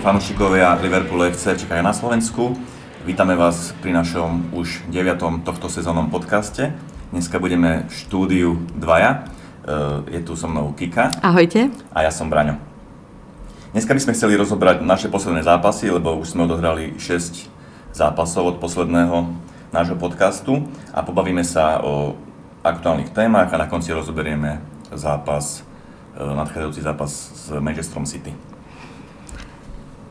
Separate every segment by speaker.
Speaker 1: Ahojte fanúšikovia Liverpool FC čakajú na Slovensku. Vítame vás pri našom už 9. tohto sezónnom podcaste. Dneska budeme v štúdiu dvaja. E, je tu so mnou Kika.
Speaker 2: Ahojte.
Speaker 1: A ja som Braňo. Dneska by sme chceli rozobrať naše posledné zápasy, lebo už sme odohrali 6 zápasov od posledného nášho podcastu a pobavíme sa o aktuálnych témach a na konci rozoberieme zápas, e, nadchádzajúci zápas s Manchesterom City.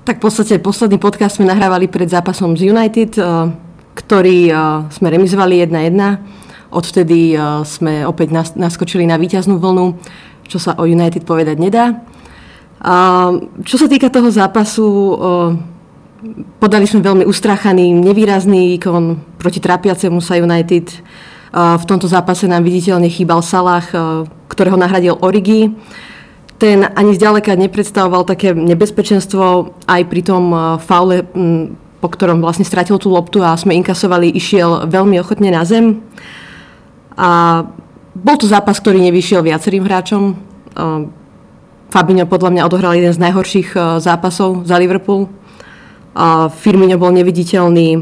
Speaker 2: Tak v podstate posledný podcast sme nahrávali pred zápasom z United, eh, ktorý eh, sme remizovali 1-1. Odvtedy eh, sme opäť naskočili na víťaznú vlnu, čo sa o United povedať nedá. Čo sa týka toho zápasu, podali sme veľmi ustráchaný, nevýrazný výkon proti trápiacemu sa United. V tomto zápase nám viditeľne chýbal Salah, ktorého nahradil Origi ten ani zďaleka nepredstavoval také nebezpečenstvo aj pri tom eh, faule, po ktorom vlastne stratil tú loptu a sme inkasovali, išiel veľmi ochotne na zem. A bol to zápas, ktorý nevyšiel viacerým hráčom. Eh, Fabinho podľa mňa odohral jeden z najhorších eh, zápasov za Liverpool. Firmino bol neviditeľný,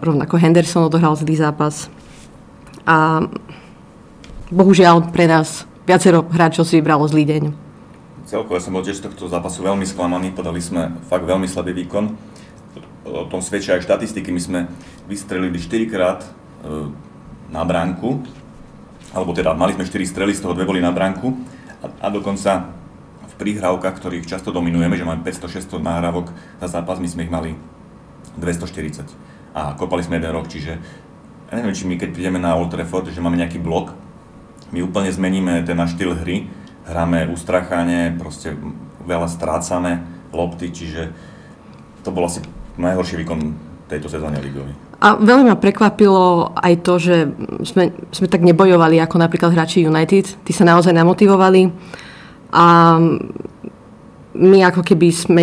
Speaker 2: rovnako Henderson odohral zlý zápas. A bohužiaľ pre nás viacero hráčov si vybralo zlý deň.
Speaker 1: Celkovo som bol tiež z tohto zápasu veľmi sklamaný, podali sme fakt veľmi slabý výkon. O tom svedčia aj štatistiky, my sme vystrelili 4 krát e, na bránku, alebo teda mali sme 4 strely, z toho dve boli na bránku a, a dokonca v príhrávkach, ktorých často dominujeme, že máme 500-600 nahrávok za zápas, my sme ich mali 240 a kopali sme jeden rok, čiže ja neviem, či my keď prídeme na Old Trafford, že máme nejaký blok, my úplne zmeníme ten náš štýl hry, hráme ustrachane, proste veľa strácame lopty, čiže to bol asi najhorší výkon tejto sezóne ligovej.
Speaker 2: A veľmi ma prekvapilo aj to, že sme, sme tak nebojovali ako napríklad hráči United. Tí sa naozaj namotivovali a my ako keby sme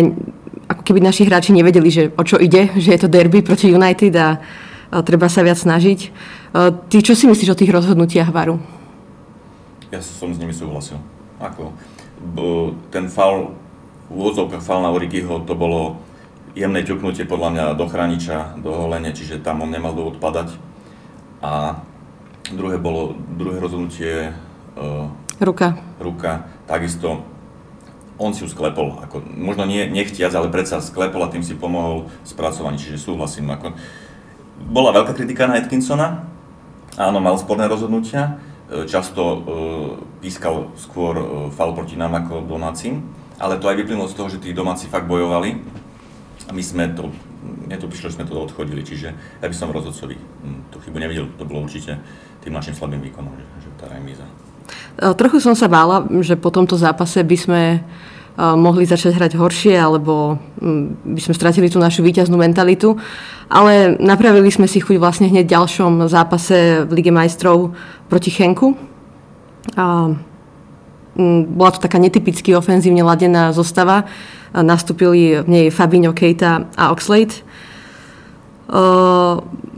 Speaker 2: ako keby naši hráči nevedeli, že o čo ide, že je to derby proti United a, a treba sa viac snažiť. Ty čo si myslíš o tých rozhodnutiach Varu?
Speaker 1: Ja som s nimi súhlasil. Ako, ten faul, v úvodzovkách faul na Origiho, to bolo jemné ťuknutie podľa mňa do chrániča, do holenia, čiže tam on nemal dôvod padať. A druhé bolo, druhé rozhodnutie...
Speaker 2: Uh, ruka.
Speaker 1: Ruka, takisto on si ju sklepol, ako, možno nie, nechtiac, ale predsa sklepol a tým si pomohol spracovaní, čiže súhlasím. Ako, bola veľká kritika na Atkinsona, áno, mal sporné rozhodnutia, často e, pískal skôr e, fal proti nám ako domácim, ale to aj vyplynulo z toho, že tí domáci fakt bojovali a my sme to, mne to prišlo, že sme to odchodili, čiže ja by som rozhodcovi hm, tú chybu nevidel, to bolo určite tým našim slabým výkonom, že, že tá remíza.
Speaker 2: Trochu som sa bála, že po tomto zápase by sme mohli začať hrať horšie, alebo mm, by sme stratili tú našu víťaznú mentalitu. Ale napravili sme si chuť vlastne hneď v ďalšom zápase v Lige majstrov proti Chenku. A mm, bola to taká netypicky ofenzívne ladená zostava. Nastúpili v nej Fabinho, Keita a Oxlade.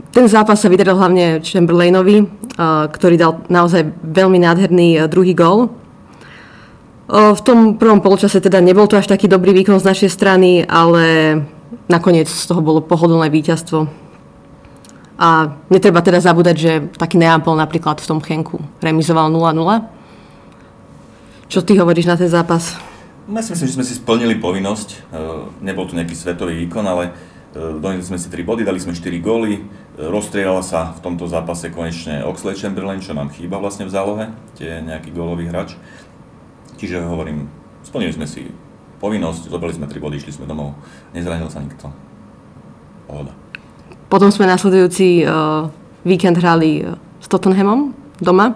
Speaker 2: Ten zápas sa vydaral hlavne Chamberlainovi, ktorý dal naozaj veľmi nádherný druhý gól v tom prvom polčase teda nebol to až taký dobrý výkon z našej strany, ale nakoniec z toho bolo pohodlné víťazstvo. A netreba teda zabúdať, že taký Neapol napríklad v tom Chenku remizoval 0-0. Čo ty hovoríš na ten zápas?
Speaker 1: Ja si myslím, že sme si splnili povinnosť. E, nebol to nejaký svetový výkon, ale e, donili sme si 3 body, dali sme 4 góly. E, rozstrieľal sa v tomto zápase konečne Oxlade Chamberlain, čo nám chýba vlastne v zálohe, tie nejaký gólový hráč. Čiže hovorím, splnili sme si povinnosť, zobrali sme tri body, išli sme domov, nezranil sa nikto. Pohoda.
Speaker 2: Potom sme nasledujúci uh, víkend hrali uh, s Tottenhamom doma,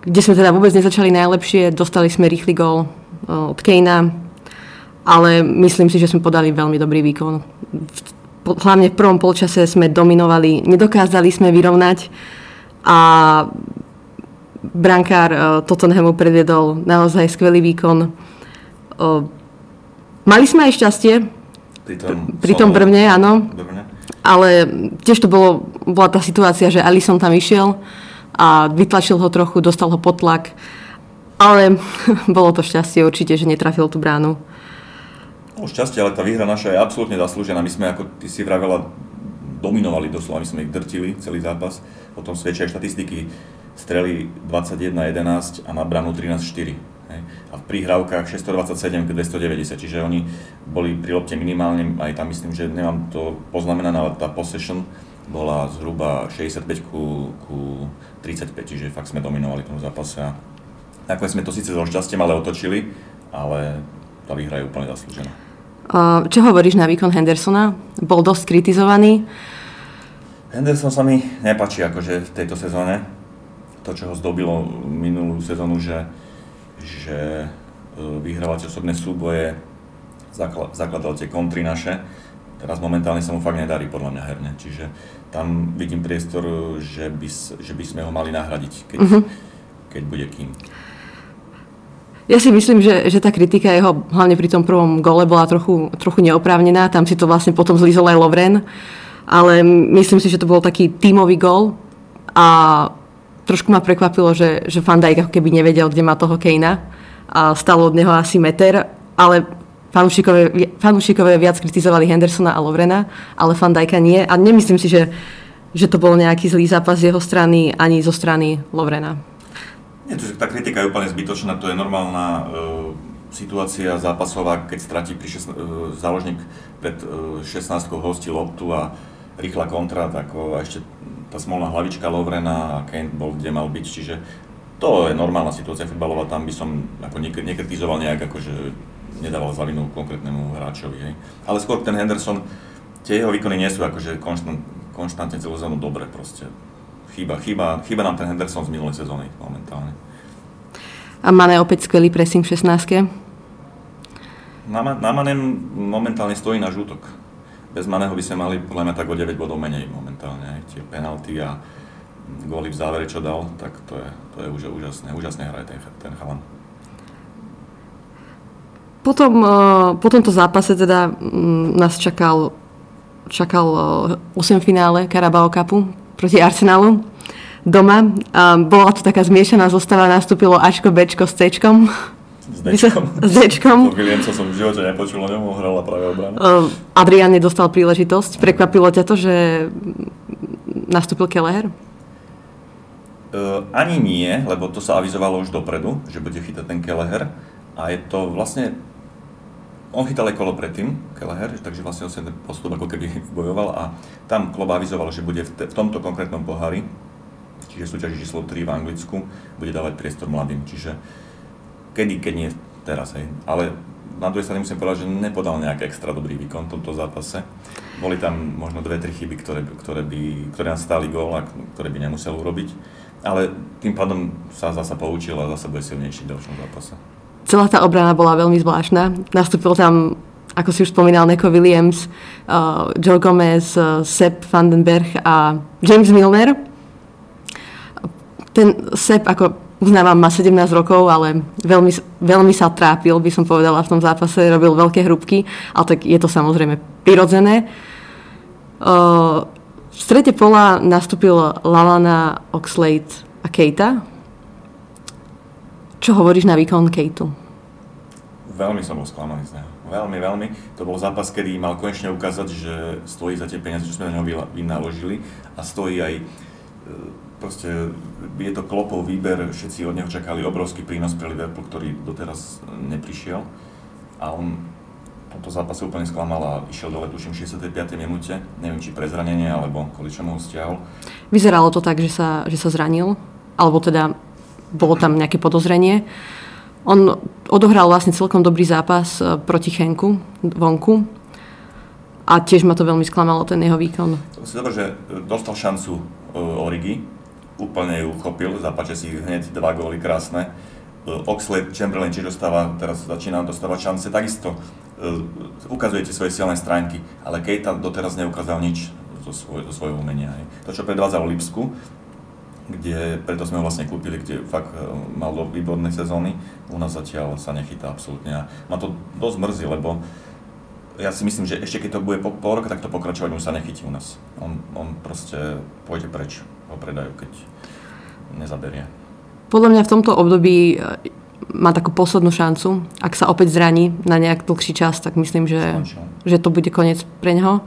Speaker 2: kde sme teda vôbec nezačali najlepšie, dostali sme rýchly gól uh, od Kejna, ale myslím si, že sme podali veľmi dobrý výkon. Hlavne v prvom polčase sme dominovali, nedokázali sme vyrovnať a brankár uh, Tottenhamu predviedol naozaj skvelý výkon. Mali sme aj šťastie
Speaker 1: pri tom,
Speaker 2: pri tom Brvne, áno. Brvne. Ale tiež to bolo, bola tá situácia, že Alison tam išiel a vytlačil ho trochu, dostal ho pod tlak. Ale bolo to šťastie určite, že netrafil tú bránu.
Speaker 1: No šťastie, ale tá výhra naša je absolútne zaslúžená. My sme, ako ty si vravela, dominovali doslova, my sme ich drtili celý zápas. Potom svedčia aj štatistiky strely 21-11 a na bránu 13-4. A v príhrávkach 627 k 290, čiže oni boli pri lopte minimálne, aj tam myslím, že nemám to poznamenané, ale tá possession bola zhruba 65 ku, ku 35, čiže fakt sme dominovali v tom zápase a nakoniec sme to síce so šťastím ale otočili, ale tá výhra je úplne zaslúžená.
Speaker 2: Čo hovoríš na výkon Hendersona? Bol dosť kritizovaný.
Speaker 1: Henderson sa mi nepáči akože v tejto sezóne. To, čo ho zdobilo minulú sezónu, že, že e, vyhrávať osobné súboje, zakladal tie kontry naše. Teraz momentálne sa mu fakt nedarí podľa mňa herne. Čiže tam vidím priestor, že by, že by sme ho mali nahradiť, keď, uh-huh. keď bude kým.
Speaker 2: Ja si myslím, že, že tá kritika jeho, hlavne pri tom prvom gole, bola trochu, trochu neoprávnená. Tam si to vlastne potom zlízol aj Lovren. Ale myslím si, že to bol taký tímový gol. A trošku ma prekvapilo, že, že Van Dijk ako keby nevedel, kde má toho Kejna. A stalo od neho asi meter. Ale fanúšikové viac kritizovali Hendersona a Lovrena, ale Van Dijka nie. A nemyslím si, že, že to bol nejaký zlý zápas z jeho strany, ani zo strany Lovrena.
Speaker 1: Nie, to, tá kritika je úplne zbytočná, to je normálna e, situácia zápasová, keď stratí pri šest, e, záložník pred e, 16 hostí loptu a rýchla kontra, tak a ešte tá smolná hlavička Lovrena a Kane bol kde mal byť, čiže to je normálna situácia futbalová, tam by som ako nekritizoval nejak, akože nedával za vinu konkrétnemu hráčovi. Hej. Ale skôr ten Henderson, tie jeho výkony nie sú akože konštant, konštantne celú zónu dobre proste chýba, chýba, chýba nám ten Henderson z minulej sezóny momentálne.
Speaker 2: A Mane opäť skvelý pressing v 16
Speaker 1: na, na Mane momentálne stojí na žútok. Bez Maneho by sme mali podľa mňa tak o 9 bodov menej momentálne. Aj tie penalty a góly v závere, čo dal, tak to je, to je už, úžasné. Úžasne hraje ten, ten chalan.
Speaker 2: Potom, eh, po tomto zápase teda mm, nás čakal, čakal 8 eh, finále Carabao Cupu proti Arsenalu doma. Bola to taká zmiešaná zostava, nastúpilo Ačko, Bčko s Cčkom.
Speaker 1: S Dčkom.
Speaker 2: S Dčkom.
Speaker 1: Som v živote nepočul, o ňom hrala práve obranu.
Speaker 2: Adrian nedostal príležitosť. Prekvapilo ťa to, že nastúpil Keleher?
Speaker 1: Uh, ani nie, lebo to sa avizovalo už dopredu, že bude chytať ten Keleher. A je to vlastne on chytal aj kolo predtým, Kelleher, takže vlastne on sa ten postup ako keby bojoval a tam klub avizoval, že bude v, te, v tomto konkrétnom pohári, čiže súťaži číslo 3 v Anglicku, bude dávať priestor mladým. Čiže kedy, keď nie teraz, hej. Ale na druhej strane musím povedať, že nepodal nejaký extra dobrý výkon v tomto zápase. Boli tam možno dve, tri chyby, ktoré, ktoré, by, ktoré nám stáli gól a ktoré by nemusel urobiť. Ale tým pádom sa zase poučil a zase bude silnejší v ďalšom zápase.
Speaker 2: Celá tá obrana bola veľmi zvláštna. Nastúpil tam, ako si už spomínal, Neko Williams, uh, Joe Gomez, uh, Sepp Vandenberg a James Milner. Ten Sepp, ako uznávam, má 17 rokov, ale veľmi, veľmi sa trápil, by som povedala, v tom zápase. Robil veľké hrubky, ale tak je to samozrejme prirodzené. V strete pola nastúpil Lalana, Oxlade a Keita čo hovoríš na výkon Kejtu?
Speaker 1: Veľmi som bol sklamaný z neho. Veľmi, veľmi. To bol zápas, kedy mal konečne ukázať, že stojí za tie peniaze, čo sme na neho vynaložili a stojí aj e, proste je to klopov výber, všetci od neho čakali obrovský prínos pre Liverpool, ktorý doteraz neprišiel a on tomto zápase úplne sklamal a išiel dole, tuším, 65. minúte, neviem či pre zranenie alebo kvôli čomu ho stiahol.
Speaker 2: Vyzeralo to tak, že sa, že sa zranil, alebo teda bolo tam nejaké podozrenie. On odohral vlastne celkom dobrý zápas e, proti Chenku vonku a tiež ma to veľmi sklamalo, ten jeho výkon.
Speaker 1: To si dobre, že dostal šancu Origi, úplne ju uchopil, zapáče si hneď dva góly krásne. Uh, Oxlade Chamberlain tiež dostáva, teraz začína dostávať šance, takisto uh, ukazujete svoje silné stránky, ale Kejta doteraz neukázal nič zo, svoj, zo svojho umenia. To, čo predvádzal v Lipsku, kde preto sme ho vlastne kúpili, kde fakt e, mal výborné sezóny. U nás zatiaľ sa nechytá absolútne a ma to dosť mrzí, lebo ja si myslím, že ešte keď to bude po pol roka takto pokračovať, už sa nechytí u nás. On, on proste pôjde preč, ho predajú, keď nezaberie.
Speaker 2: Podľa mňa v tomto období e, má takú poslednú šancu. Ak sa opäť zraní na nejak dlhší čas, tak myslím, že, že to bude koniec pre neho.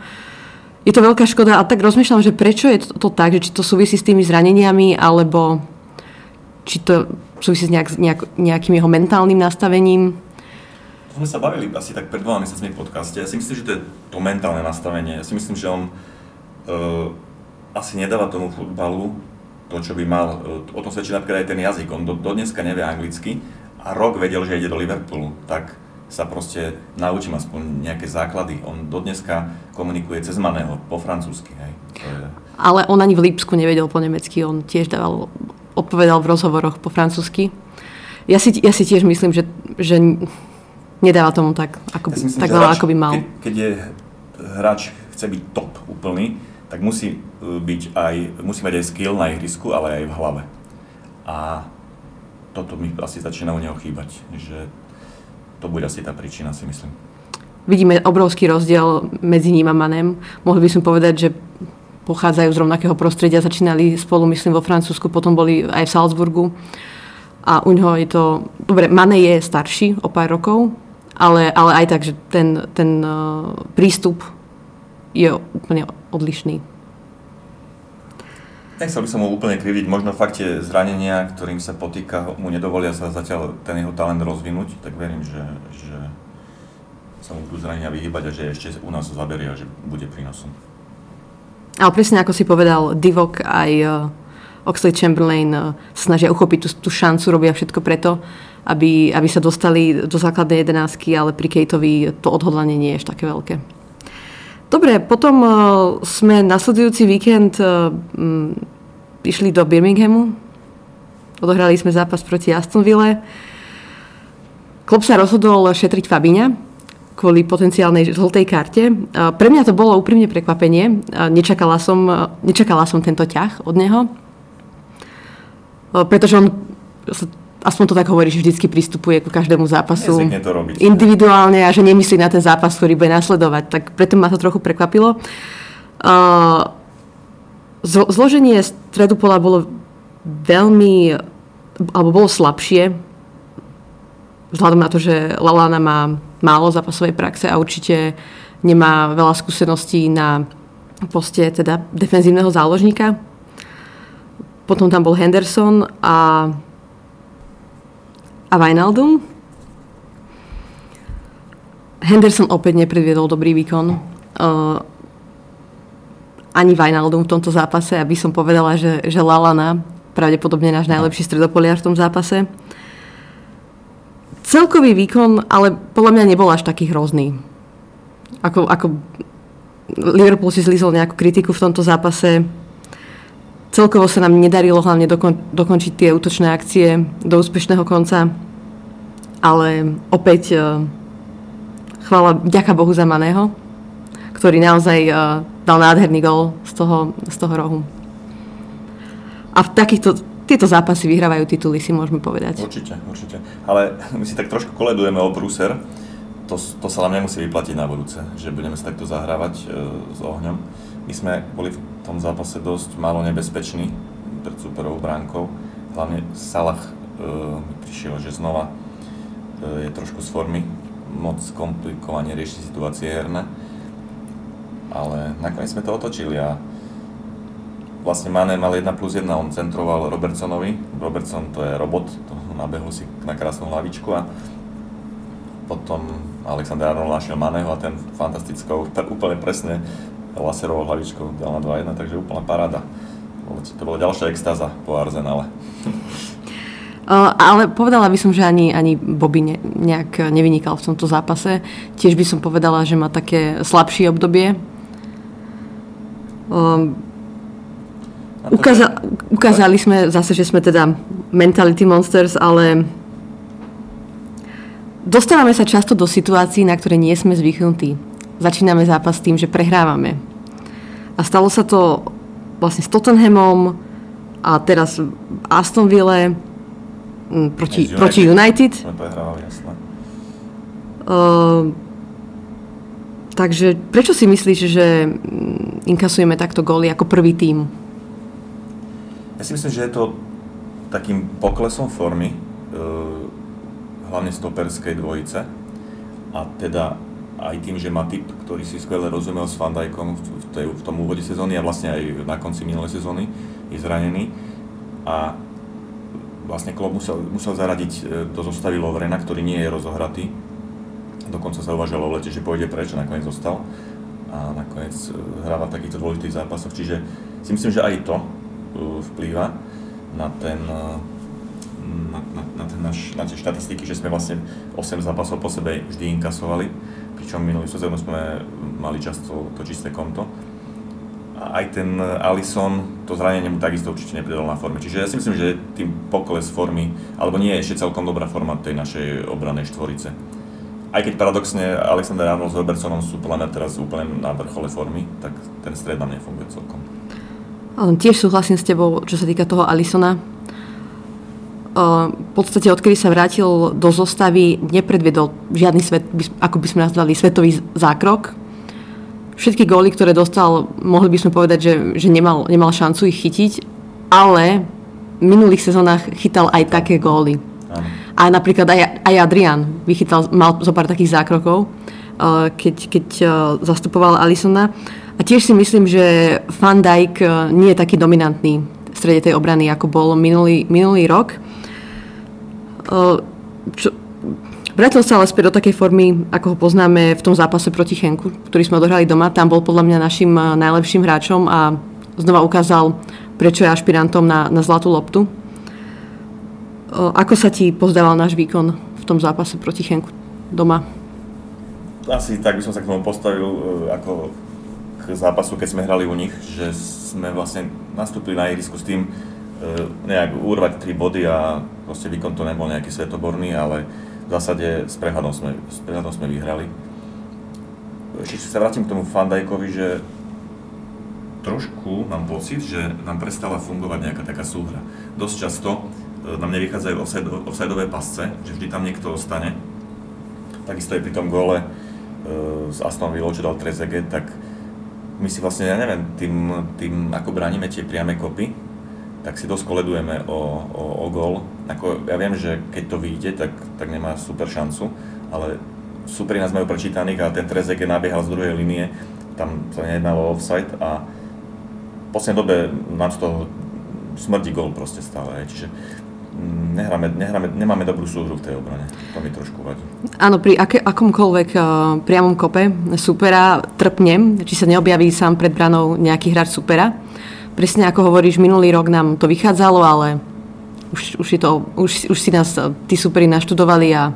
Speaker 2: Je to veľká škoda a tak rozmýšľam, že prečo je to, to tak, že či to súvisí s tými zraneniami, alebo či to súvisí s nejak, nejak, nejakým jeho mentálnym nastavením.
Speaker 1: To sme sa bavili asi tak pred dvoma mesiacmi v podcaste. Ja si myslím, že to je to mentálne nastavenie. Ja si myslím, že on uh, asi nedáva tomu futbalu to, čo by mal. Uh, o tom svedčí napríklad aj ten jazyk. On do, do dneska nevie anglicky a rok vedel, že ide do Liverpoolu. Tak sa proste naučím aspoň nejaké základy. On do dneska komunikuje cez Maného, po francúzsky. Hej. Je...
Speaker 2: Ale on ani v Lipsku nevedel po nemecky, on tiež dával, odpovedal v rozhovoroch po francúzsky. Ja si, ja si tiež myslím, že, že nedáva tomu tak, ako, ja myslím, tak veľa, ako by mal.
Speaker 1: Keď, keď je hráč chce byť top úplný, tak musí, e, byť aj, musí mať aj skill na ihrisku, ale aj v hlave. A toto mi asi začína u neho chýbať. Že to bude asi tá príčina, si myslím.
Speaker 2: Vidíme obrovský rozdiel medzi ním a Manem. Mohli by sme povedať, že pochádzajú z rovnakého prostredia, začínali spolu, myslím, vo Francúzsku, potom boli aj v Salzburgu. A u ňoho je to... Dobre, Mane je starší o pár rokov, ale, ale aj tak, že ten, ten uh, prístup je úplne odlišný.
Speaker 1: Nechcel by som mu úplne kriviť, možno fakt tie zranenia, ktorým sa potýka, mu nedovolia sa zatiaľ ten jeho talent rozvinúť, tak verím, že, že sa mu budú zranenia vyhybať a že ešte u nás zaberia, že bude prínosom.
Speaker 2: Ale presne ako si povedal, Divok aj uh, Oxley Chamberlain uh, snažia uchopiť tú, tú šancu, robia všetko preto, aby, aby sa dostali do základnej jedenáctky, ale pri Kejtovi to odhodlanie nie je ešte také veľké. Dobre, potom uh, sme nasledujúci víkend um, išli do Birminghamu. Odohrali sme zápas proti Astonville. Klub sa rozhodol šetriť Fabiňa kvôli potenciálnej žltej karte. Uh, pre mňa to bolo úprimne prekvapenie. Nečakala, som, nečakala som tento ťah od neho. Pretože on aspoň to tak hovorí, že vždycky pristupuje ku každému zápasu
Speaker 1: to robiť,
Speaker 2: individuálne a že nemyslí na ten zápas, ktorý bude nasledovať. Tak preto ma to trochu prekvapilo. Uh, zloženie stredu pola bolo veľmi, alebo bolo slabšie, vzhľadom na to, že Lalana má málo zápasovej praxe a určite nemá veľa skúseností na poste teda defenzívneho záložníka. Potom tam bol Henderson a a Wijnaldum. Henderson opäť nepredviedol dobrý výkon. Uh, ani Wijnaldum v tomto zápase, aby som povedala, že, že Lalana, pravdepodobne náš najlepší stredopoliar v tom zápase. Celkový výkon, ale podľa mňa nebol až taký hrozný. Ako, ako Liverpool si zlízol nejakú kritiku v tomto zápase, Celkovo sa nám nedarilo hlavne dokon, dokončiť tie útočné akcie do úspešného konca, ale opäť uh, chvála, ďaká Bohu za Maného, ktorý naozaj uh, dal nádherný gol z toho, z toho rohu. A v takýchto, tieto zápasy vyhrávajú tituly, si môžeme povedať.
Speaker 1: Určite, určite. Ale my si tak trošku koledujeme o Bruser. To, to sa nám nemusí vyplatiť na budúce, že budeme sa takto zahrávať uh, s ohňom. My sme boli v tom zápase dosť málo nebezpečný pred superovou bránkou. Hlavne Salah e, mi prišiel, že znova e, je trošku z formy, moc komplikovane rieši situácie herné. Ale nakoniec sme to otočili a vlastne Mane mal 1 plus 1, on centroval Robertsonovi. Robertson to je robot, to nabehol si na krásnu hlavičku a potom Alexander Arnold našiel Maneho a ten fantastickou, úplne presne laserovou hlavičkou dal na 2-1, takže úplná paráda. To bola ďalšia extáza po Arsenale.
Speaker 2: Ale povedala by som, že ani, ani Bobby ne, nejak nevynikal v tomto zápase. Tiež by som povedala, že má také slabšie obdobie. Um, ukáza, ukázali sme zase, že sme teda mentality monsters, ale dostávame sa často do situácií, na ktoré nie sme zvyknutí začíname zápas tým, že prehrávame. A stalo sa to vlastne s Tottenhamom a teraz Aston Ville proti, United. proti United. Uh, takže prečo si myslíš, že inkasujeme takto góly ako prvý tím?
Speaker 1: Ja si myslím, že je to takým poklesom formy. Uh, hlavne stoperskej dvojice. A teda aj tým, že má typ, ktorý si skvele rozumel s Fandajkom v, tej, v tom úvode sezóny a vlastne aj na konci minulej sezóny je zranený. A vlastne klub musel, musel zaradiť e, do zostavy Lovrena, ktorý nie je rozohratý. Dokonca sa uvažovalo v lete, že pôjde preč a nakoniec zostal. A nakoniec e, hráva takýchto dôležitých zápasoch. Čiže si myslím, že aj to e, vplýva na ten na, na, na, ten naš, na tie štatistiky, že sme vlastne 8 zápasov po sebe vždy inkasovali, pričom minulý sezónu sme mali často to čisté konto. A aj ten Alison, to zranenie mu takisto určite nepridal na forme. Čiže ja si myslím, že tým pokles formy, alebo nie je ešte celkom dobrá forma tej našej obranej štvorice. Aj keď paradoxne Alexander Arnold s Robertsonom sú podľa teraz úplne na vrchole formy, tak ten stred nám nefunguje celkom.
Speaker 2: Tiež súhlasím s tebou, čo sa týka toho Alisona v podstate odkedy sa vrátil do zostavy, nepredvedol žiadny svet, ako by sme nazvali, svetový zákrok. Všetky góly, ktoré dostal, mohli by sme povedať, že, že nemal, nemal šancu ich chytiť, ale v minulých sezónach chytal aj také góly. A napríklad aj, aj Adrian vychytal, mal zo pár takých zákrokov, keď, keď zastupoval Alisona. A tiež si myslím, že Van Dijk nie je taký dominantný v strede tej obrany, ako bol minulý, minulý rok čo, vrátil sa ale späť do takej formy, ako ho poznáme v tom zápase proti Chenku, ktorý sme odohrali doma. Tam bol podľa mňa našim najlepším hráčom a znova ukázal, prečo je ašpirantom na, na zlatú loptu. Ako sa ti pozdával náš výkon v tom zápase proti Chenku doma?
Speaker 1: Asi tak by som sa k tomu postavil e, ako k zápasu, keď sme hrali u nich, že sme vlastne nastúpili na ihrisku s tým, E, nejak urvať tri body a proste výkon to nebol nejaký svetoborný, ale v zásade s prehľadom sme, s prehľadom sme vyhrali. Ešte sa vrátim k tomu Fandajkovi, že trošku mám pocit, že nám prestala fungovať nejaká taká súhra. Dosť často e, nám nevychádzajú offsideové pasce, že vždy tam niekto ostane. Takisto aj pri tom góle e, s Aston Villa, čo dal Trezeguet, tak my si vlastne, ja neviem, tým, tým ako bránime tie priame kopy, tak si dosť koledujeme o, o, o gol. Ako, ja viem, že keď to vyjde, tak, tak nemá super šancu, ale superi nás majú prečítaných a ten Trezek je nabiehal z druhej linie, tam sa nejednalo offside a v poslednej dobe nám z toho smrdí gol proste stále. Čiže mm, nehráme, nehráme, nemáme dobrú súhru v tej obrane. To mi trošku vadí.
Speaker 2: Áno, pri aké, akomkoľvek uh, priamom kope supera trpnem, či sa neobjaví sám pred branou nejaký hráč supera presne ako hovoríš, minulý rok nám to vychádzalo, ale už, už, si, to, už, už si nás eh, tí superi naštudovali a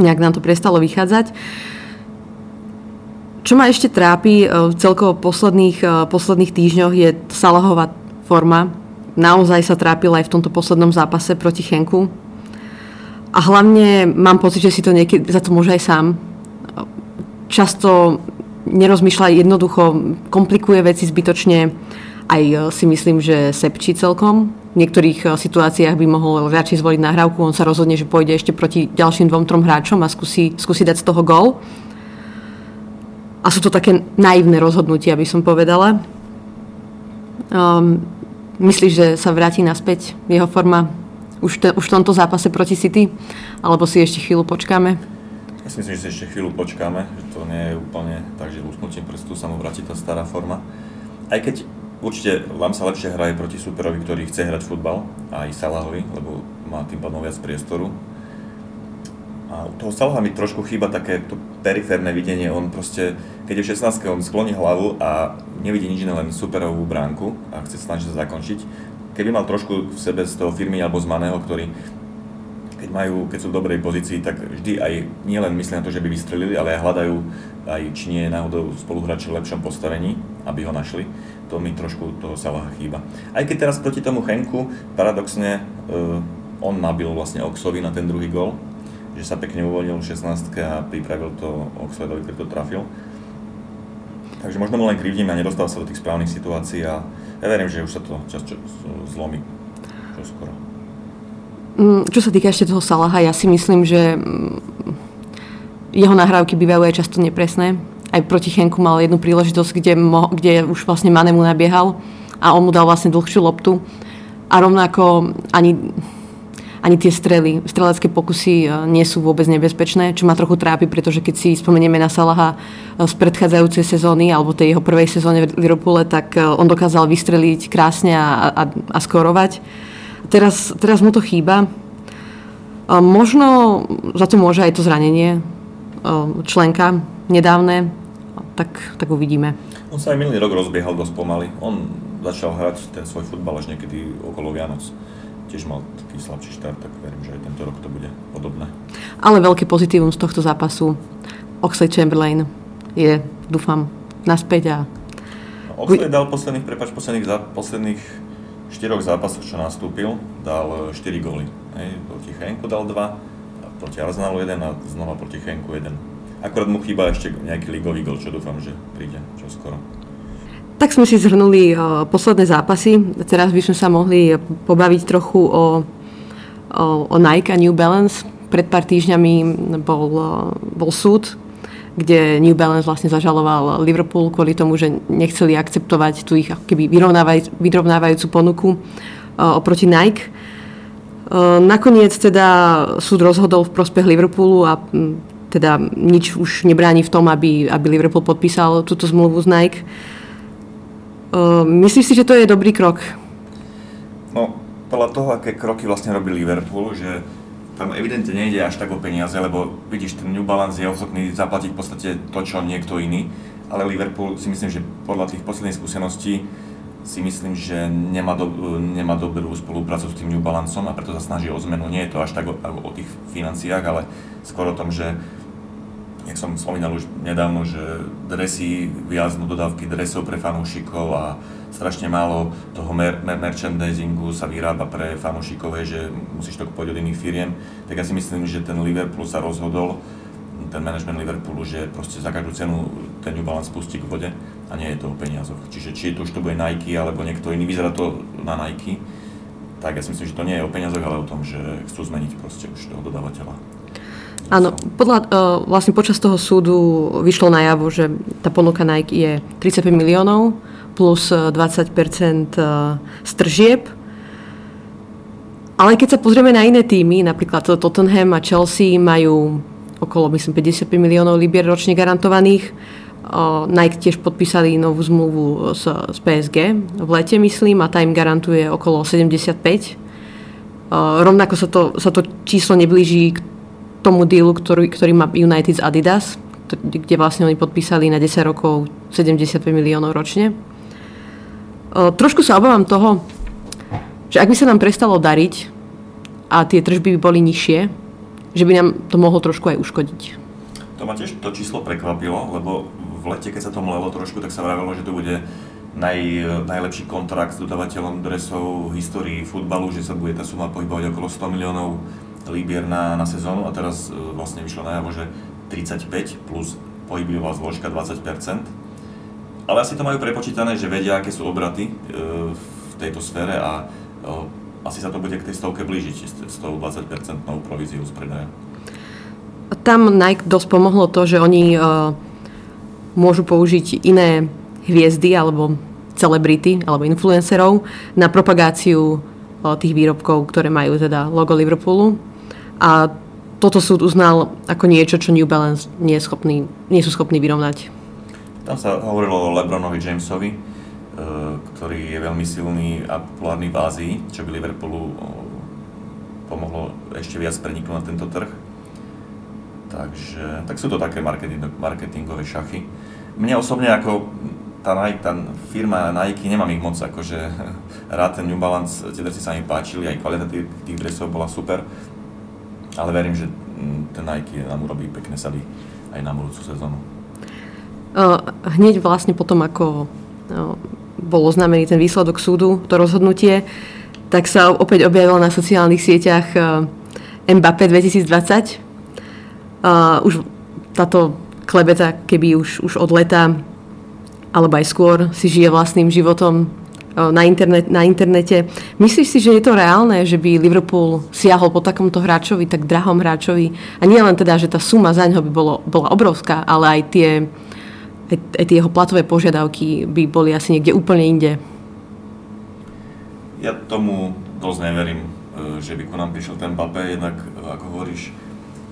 Speaker 2: nejak nám to prestalo vychádzať. Čo ma ešte trápi eh, v celkovo posledných, eh, posledných týždňoch je Salahová forma. Naozaj sa trápila aj v tomto poslednom zápase proti Chenku. A hlavne mám pocit, že si to niekedy za to môže aj sám. Často nerozmýšľa jednoducho, komplikuje veci zbytočne aj e, si myslím, že sepčí celkom. V niektorých e, situáciách by mohol radšej zvoliť nahrávku, on sa rozhodne, že pôjde ešte proti ďalším dvom, trom hráčom a skúsi, skúsi dať z toho gol. A sú to také naivné rozhodnutia, by som povedala. Um, myslíš, že sa vráti naspäť jeho forma už, te, už v tomto zápase proti City? Alebo si ešte chvíľu počkáme?
Speaker 1: Ja si myslím, že si ešte chvíľu počkáme, že to nie je úplne tak, že lusknutím prstu sa mu vráti tá stará forma. Aj keď Určite vám sa lepšie hraje proti superovi, ktorý chce hrať futbal, aj Salahovi, lebo má tým pádom viac priestoru. A u toho Salaha mi trošku chýba také to periférne videnie, on proste, keď je v 16 on skloní hlavu a nevidí nič iné, len superovú bránku a chce snažiť sa zakončiť. Keby mal trošku v sebe z toho firmy alebo z Maného, ktorý keď, majú, keď sú v dobrej pozícii, tak vždy aj nielen myslia na to, že by vystrelili, ale aj hľadajú, aj či nie je náhodou spoluhráči v lepšom postavení, aby ho našli to mi trošku toho Salaha chýba. Aj keď teraz proti tomu Henku, paradoxne, uh, on nabil vlastne Oxovi na ten druhý gol, že sa pekne uvoľnil v 16 a pripravil to Oxledovi, ktorý to trafil. Takže možno mu len krivdím a nedostal sa do tých správnych situácií a ja verím, že už sa to čas čo, zlomí. Čo skoro.
Speaker 2: Mm, čo sa týka ešte toho Salaha, ja si myslím, že mm, jeho nahrávky bývajú aj často nepresné aj proti Chenku mal jednu príležitosť, kde, mo, kde už vlastne Manemu nabiehal a on mu dal vlastne dlhšiu loptu. A rovnako ani, ani tie strely, strelecké pokusy nie sú vôbec nebezpečné, čo ma trochu trápi, pretože keď si spomenieme na Salaha z predchádzajúcej sezóny alebo tej jeho prvej sezóne v Liverpoole, tak on dokázal vystreliť krásne a, a, a skorovať. Teraz, teraz mu to chýba. Možno za to môže aj to zranenie členka nedávne, tak, tak uvidíme.
Speaker 1: On sa aj minulý rok rozbiehal dosť pomaly. On začal hrať ten svoj futbal až niekedy okolo Vianoc. Tiež mal taký slabší štart, tak verím, že aj tento rok to bude podobné.
Speaker 2: Ale veľké pozitívum z tohto zápasu. Oxley Chamberlain je, dúfam, naspäť a...
Speaker 1: Oxley dal posledných, prepač, posledných, za, posledných štyroch zápasoch, čo nastúpil, dal 4 góly. Hej, proti Henku dal 2, proti Arsenalu 1 a znova proti Henku 1. Akorát mu chýba ešte nejaký ligový gol, čo dúfam, že príde čo skoro.
Speaker 2: Tak sme si zhrnuli uh, posledné zápasy. Teraz by sme sa mohli pobaviť trochu o, o, o Nike a New Balance. Pred pár týždňami bol, uh, bol súd, kde New Balance vlastne zažaloval Liverpool kvôli tomu, že nechceli akceptovať tú ich keby vyrovnávaj, vyrovnávajúcu ponuku uh, oproti Nike. Nakoniec teda súd rozhodol v prospech Liverpoolu a teda nič už nebráni v tom, aby, aby Liverpool podpísal túto zmluvu z Nike. Uh, myslíš si, že to je dobrý krok?
Speaker 1: No, podľa toho, aké kroky vlastne robí Liverpool, že tam evidentne nejde až tak o peniaze, lebo vidíš, ten New Balance je ochotný zaplatiť v podstate to, čo niekto iný, ale Liverpool si myslím, že podľa tých posledných skúseností si myslím, že nemá, do, nemá dobrú spoluprácu s tým New Balanceom a preto sa snaží o zmenu. Nie je to až tak o, o tých financiách, ale skôr o tom, že jak som spomínal už nedávno, že dresy, viaznú dodávky dresov pre fanúšikov a strašne málo toho mer- mer- merchandisingu sa vyrába pre fanúšikov, že musíš to kúpiť od iných firiem, tak ja si myslím, že ten Liverpool sa rozhodol, ten management Liverpoolu, že proste za každú cenu ten New Balance pustí k vode a nie je to o peniazoch. Čiže či to už to bude Nike alebo niekto iný, vyzerá to na Nike, tak ja si myslím, že to nie je o peniazoch, ale o tom, že chcú zmeniť proste už toho dodávateľa.
Speaker 2: Áno, podľa, uh, vlastne počas toho súdu vyšlo najavo, že tá ponuka Nike je 35 miliónov plus 20% e, stržieb. Ale keď sa pozrieme na iné týmy, napríklad Tottenham a Chelsea majú okolo, myslím, 55 miliónov libier ročne garantovaných. Nike tiež podpísali novú zmluvu s, s PSG v lete, myslím, a tá im garantuje okolo 75. Uh, rovnako sa to, sa to číslo neblíži k tomu dealu, ktorý, ktorý má United z Adidas, kde vlastne oni podpísali na 10 rokov 75 miliónov ročne. Trošku sa obávam toho, že ak by sa nám prestalo dariť a tie tržby by boli nižšie, že by nám to mohlo trošku aj uškodiť.
Speaker 1: To ma tiež to číslo prekvapilo, lebo lete, keď sa to mlelo trošku, tak sa vravelo, že to bude naj, najlepší kontrakt s dodávateľom dresov v histórii futbalu, že sa bude tá suma pohybovať okolo 100 miliónov libier na, na sezónu a teraz e, vlastne vyšlo najavo, že 35 plus pohybová zložka 20%. Ale asi to majú prepočítané, že vedia, aké sú obraty e, v tejto sfére a e, asi sa to bude k tej stovke blížiť s tou 20% províziou z predaja.
Speaker 2: Tam Nike dosť pomohlo to, že oni uh, môžu použiť iné hviezdy alebo celebrity alebo influencerov na propagáciu tých výrobkov, ktoré majú teda logo Liverpoolu. A toto súd uznal ako niečo, čo New Balance nie, je schopný, nie sú schopní vyrovnať.
Speaker 1: Tam sa hovorilo o Lebronovi Jamesovi, e, ktorý je veľmi silný a populárny v Ázii, čo by Liverpoolu pomohlo ešte viac preniknúť na tento trh. Takže, tak sú to také marketing, marketingové šachy. Mne osobne ako tá, Nike, tá firma Nike, nemám ich moc, akože rád ten New Balance, tie dresy sa mi páčili, aj kvalita tých, tých dresov bola super, ale verím, že mm, ten Nike nám urobí pekné sady aj na budúcu sezónu.
Speaker 2: Hneď vlastne potom, ako bol oznámený ten výsledok súdu, to rozhodnutie, tak sa opäť objavilo na sociálnych sieťach Mbappé 2020. Už táto klebeta, keby už, už od leta alebo aj skôr si žije vlastným životom na, internet, na internete. Myslíš si, že je to reálne, že by Liverpool siahol po takomto hráčovi, tak drahom hráčovi? A nie len teda, že tá suma za ňo by bolo, bola obrovská, ale aj tie, aj, aj tie jeho platové požiadavky by boli asi niekde úplne inde.
Speaker 1: Ja tomu dosť neverím. že by ku nám prišiel ten Mbappé, jednak ako hovoríš,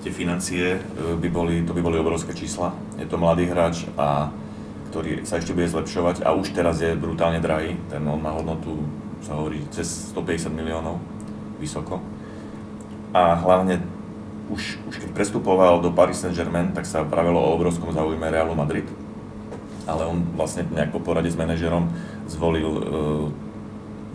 Speaker 1: tie financie by boli, to by boli obrovské čísla. Je to mladý hráč a ktorý sa ešte bude zlepšovať a už teraz je brutálne drahý. Ten on má hodnotu, sa hovorí, cez 150 miliónov, vysoko. A hlavne už, už keď prestupoval do Paris Saint-Germain, tak sa pravilo o obrovskom záujme Realu Madrid. Ale on vlastne nejak po porade s manažerom zvolil, e,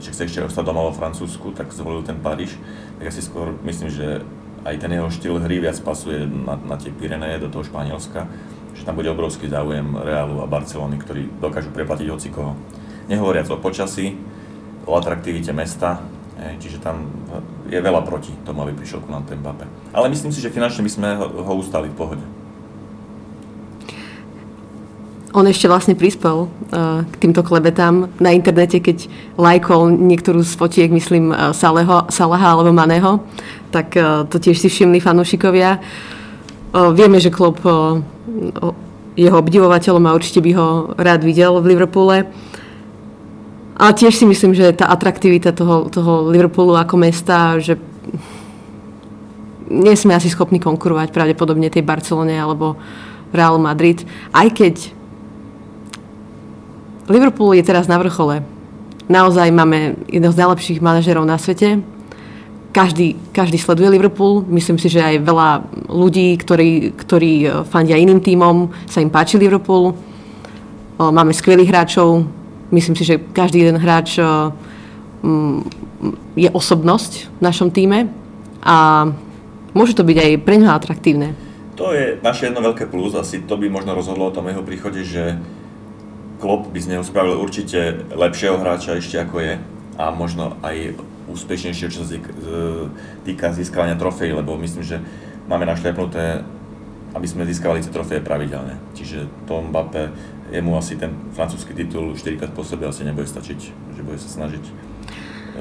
Speaker 1: že chce ešte ostať doma vo Francúzsku, tak zvolil ten Paríž. Tak ja si skôr myslím, že aj ten jeho štýl hry viac pasuje na, na tie Pyreneje do toho Španielska, že tam bude obrovský záujem Realu a Barcelony, ktorí dokážu preplatiť hocikoho. Nehovoriac o počasí, o atraktivite mesta, čiže tam je veľa proti tomu, aby prišiel ku nám ten Mbappé. Ale myslím si, že finančne by sme ho ustali v pohode.
Speaker 2: On ešte vlastne prispel uh, k týmto klebetám na internete, keď lajkol niektorú z fotiek, myslím, uh, Saleho, Salaha alebo Maného, tak uh, to tiež si všimli fanúšikovia. Uh, vieme, že klub uh, jeho obdivovateľom a určite by ho rád videl v Liverpoole. Ale tiež si myslím, že tá atraktivita toho, toho Liverpoolu ako mesta, že nie sme asi schopní konkurovať pravdepodobne tej Barcelone alebo Real Madrid. Aj keď Liverpool je teraz na vrchole. Naozaj máme jedného z najlepších manažerov na svete. Každý, každý sleduje Liverpool. Myslím si, že aj veľa ľudí, ktorí, ktorí fandia iným tímom, sa im páči Liverpool. Máme skvelých hráčov, Myslím si, že každý jeden hráč mm, je osobnosť v našom týme a môže to byť aj pre ňa atraktívne.
Speaker 1: To je naše jedno veľké plus, asi to by možno rozhodlo o tom jeho príchode, že Klopp by z neho spravil určite lepšieho hráča ešte ako je a možno aj úspešnejšie, čo sa týka získavania trofej, lebo myslím, že máme našľapnuté, aby sme získavali tie trofeje pravidelne. Čiže Tom Mbappé jemu asi ten francúzsky titul 4 krát po sebe asi nebude stačiť, že bude sa snažiť e,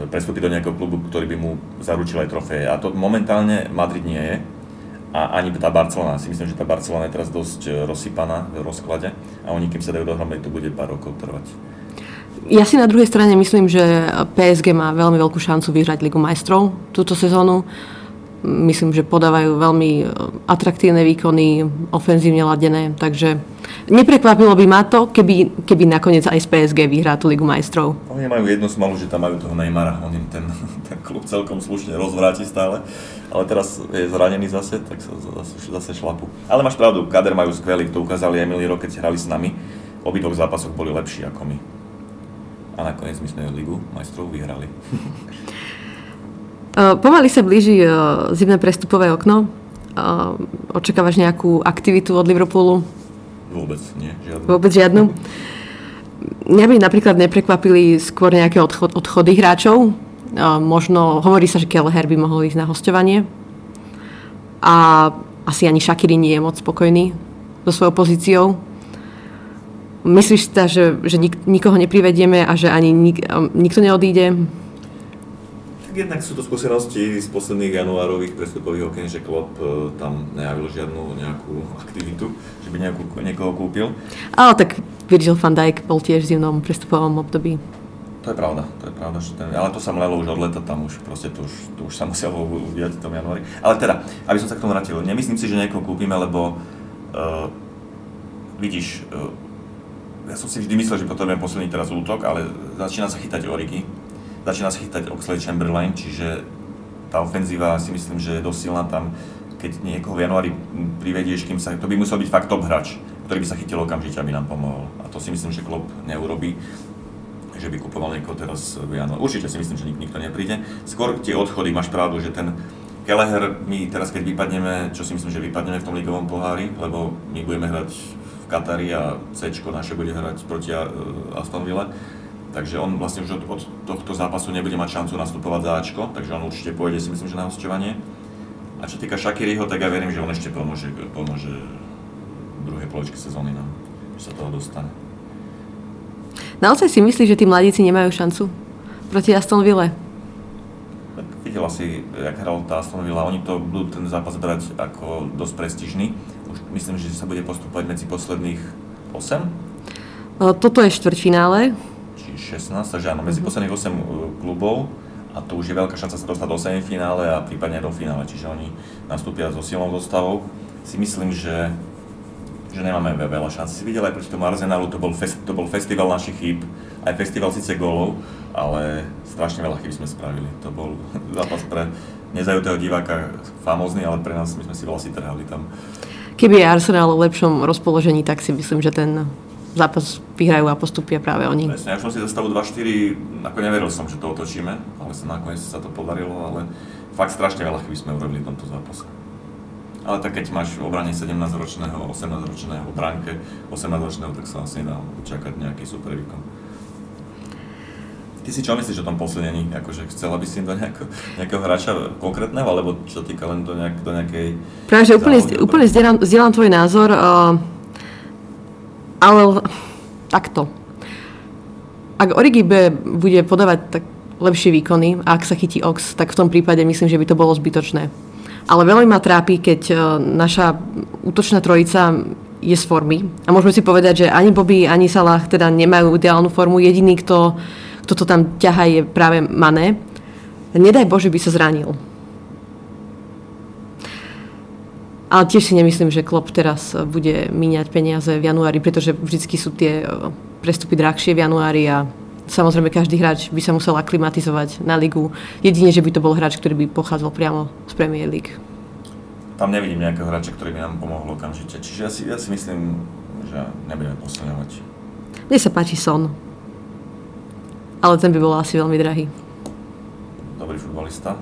Speaker 1: prestúpiť do nejakého klubu, ktorý by mu zaručil aj trofeje. A to momentálne Madrid nie je. A ani tá Barcelona. Si myslím, že tá Barcelona je teraz dosť e, rozsypaná v rozklade a oni, kým sa dajú dohromady, to bude pár rokov trvať.
Speaker 2: Ja si na druhej strane myslím, že PSG má veľmi veľkú šancu vyhrať Ligu majstrov túto sezónu. Myslím, že podávajú veľmi e, atraktívne výkony, ofenzívne ladené, takže Neprekvapilo by ma to, keby, keby nakoniec aj z PSG vyhrá tú Ligu majstrov.
Speaker 1: Oni majú jednu smalu, že tam majú toho Neymara, on im ten, ten klub celkom slušne rozvráti stále, ale teraz je zranený zase, tak sa zase, zase šlapu. Ale máš pravdu, kader majú skvelý, to ukázali aj minulý rok, keď hrali s nami. V obidvoch zápasoch boli lepší ako my. A nakoniec my sme Ligu majstrov vyhrali.
Speaker 2: Pomaly sa blíži zimné prestupové okno. Očakávaš nejakú aktivitu od Liverpoolu?
Speaker 1: Vôbec nie, žiadnu.
Speaker 2: Vôbec žiadnu? Mňa by napríklad neprekvapili skôr nejaké odchod, odchody hráčov. Možno, hovorí sa, že Kelleher by mohol ísť na hostovanie. A asi ani Shakiri nie je moc spokojný so svojou pozíciou. Myslíš sa, že, že nik, nikoho neprivedieme a že ani nik, nikto neodíde?
Speaker 1: Tak jednak sú to skúsenosti z posledných januárových prestupových okien, že Klopp e, tam nejavil žiadnu nejakú aktivitu, že by nejakú, niekoho kúpil.
Speaker 2: Ale tak Virgil van Dijk bol tiež v zimnom prestupovom období.
Speaker 1: To je pravda, to je pravda, že ten, ale to sa mlelo už od leta, tam už proste to už, to už sa muselo udiať v tom januári. Ale teda, aby som sa k tomu vrátil, nemyslím si, že niekoho kúpime, lebo uh, vidíš, uh, ja som si vždy myslel, že potrebujeme posledný teraz útok, ale začína sa chytať Origy, začína schytať Oxlade Chamberlain, čiže tá ofenzíva si myslím, že je dosť silná tam, keď niekoho v januári privedieš, kým sa, to by musel byť fakt top hráč, ktorý by sa chytil okamžite, aby nám pomohol. A to si myslím, že Klopp neurobí že by kupoval niekoho teraz v januári. Určite si myslím, že nik, nikto nepríde. Skôr tie odchody, máš pravdu, že ten Kelleher, my teraz keď vypadneme, čo si myslím, že vypadneme v tom ligovom pohári, lebo my budeme hrať v Katari a C naše bude hrať proti Aston Ville, takže on vlastne už od, od tohto zápasu nebude mať šancu nastupovať za Ačko, takže on určite pôjde si myslím, že na hostovanie. A čo týka Shakiriho, tak ja verím, že on ešte pomôže, pomôže v druhej polovičke sezóny nám, že sa toho dostane.
Speaker 2: Naozaj si myslíš, že tí mladíci nemajú šancu proti Aston Ville?
Speaker 1: Videla si, jak hral tá Aston Villa, oni to budú ten zápas brať ako dosť prestížny. Už myslím, že sa bude postupovať medzi posledných 8.
Speaker 2: No, toto je štvrťfinále,
Speaker 1: či 16, takže áno, medzi mhm. posledných 8 uh, klubov a to už je veľká šanca sa dostať do semifinále a prípadne do finále, čiže oni nastúpia so silnou zostavou. Si myslím, že, že nemáme veľa šancí. Si videl aj proti tomu Arsenalu, to bol, fest, to bol festival našich chýb, aj festival síce gólov, ale strašne veľa chyb sme spravili. To bol zápas pre nezajutého diváka famózny, ale pre nás my sme si vlasy trhali tam.
Speaker 2: Keby je Arsenal v lepšom rozpoložení, tak si myslím, že ten zápas vyhrajú a postupia práve oni.
Speaker 1: Presne, ja som si za stavu 2-4, ako neveril som, že to otočíme, ale sa nakoniec sa to podarilo, ale fakt strašne veľa chyby sme urobili v tomto zápase. Ale tak keď máš v obrane 17-ročného, 18-ročného, v bránke 18-ročného, tak sa asi nedá čakať nejaký super výkon. Ty si čo myslíš o tom posilnení? Akože chcela by si do nejako, nejakého hráča konkrétneho, alebo čo týka len do, nejak, do nejakej...
Speaker 2: Práve, že úplne, úplne zdieľam, zdieľam tvoj názor. Uh ale takto. Ak Origi B bude podávať tak lepšie výkony a ak sa chytí Ox, tak v tom prípade myslím, že by to bolo zbytočné. Ale veľmi ma trápi, keď e, naša útočná trojica je z formy. A môžeme si povedať, že ani Bobby, ani Salah teda nemajú ideálnu formu. Jediný, kto, kto to tam ťaha, je práve Mané. Nedaj Bože, by sa zranil. Ale tiež si nemyslím, že Klopp teraz bude míňať peniaze v januári, pretože vždy sú tie e, prestupy drahšie v januári a samozrejme každý hráč by sa musel aklimatizovať na ligu. Jedine, že by to bol hráč, ktorý by pochádzal priamo z Premier League.
Speaker 1: Tam nevidím nejakého hráča, ktorý by nám pomohol okamžite. Čiže ja si, ja si myslím, že nebudeme posilňovať.
Speaker 2: Mne sa páči Son. Ale ten by bol asi veľmi drahý.
Speaker 1: Dobrý futbalista.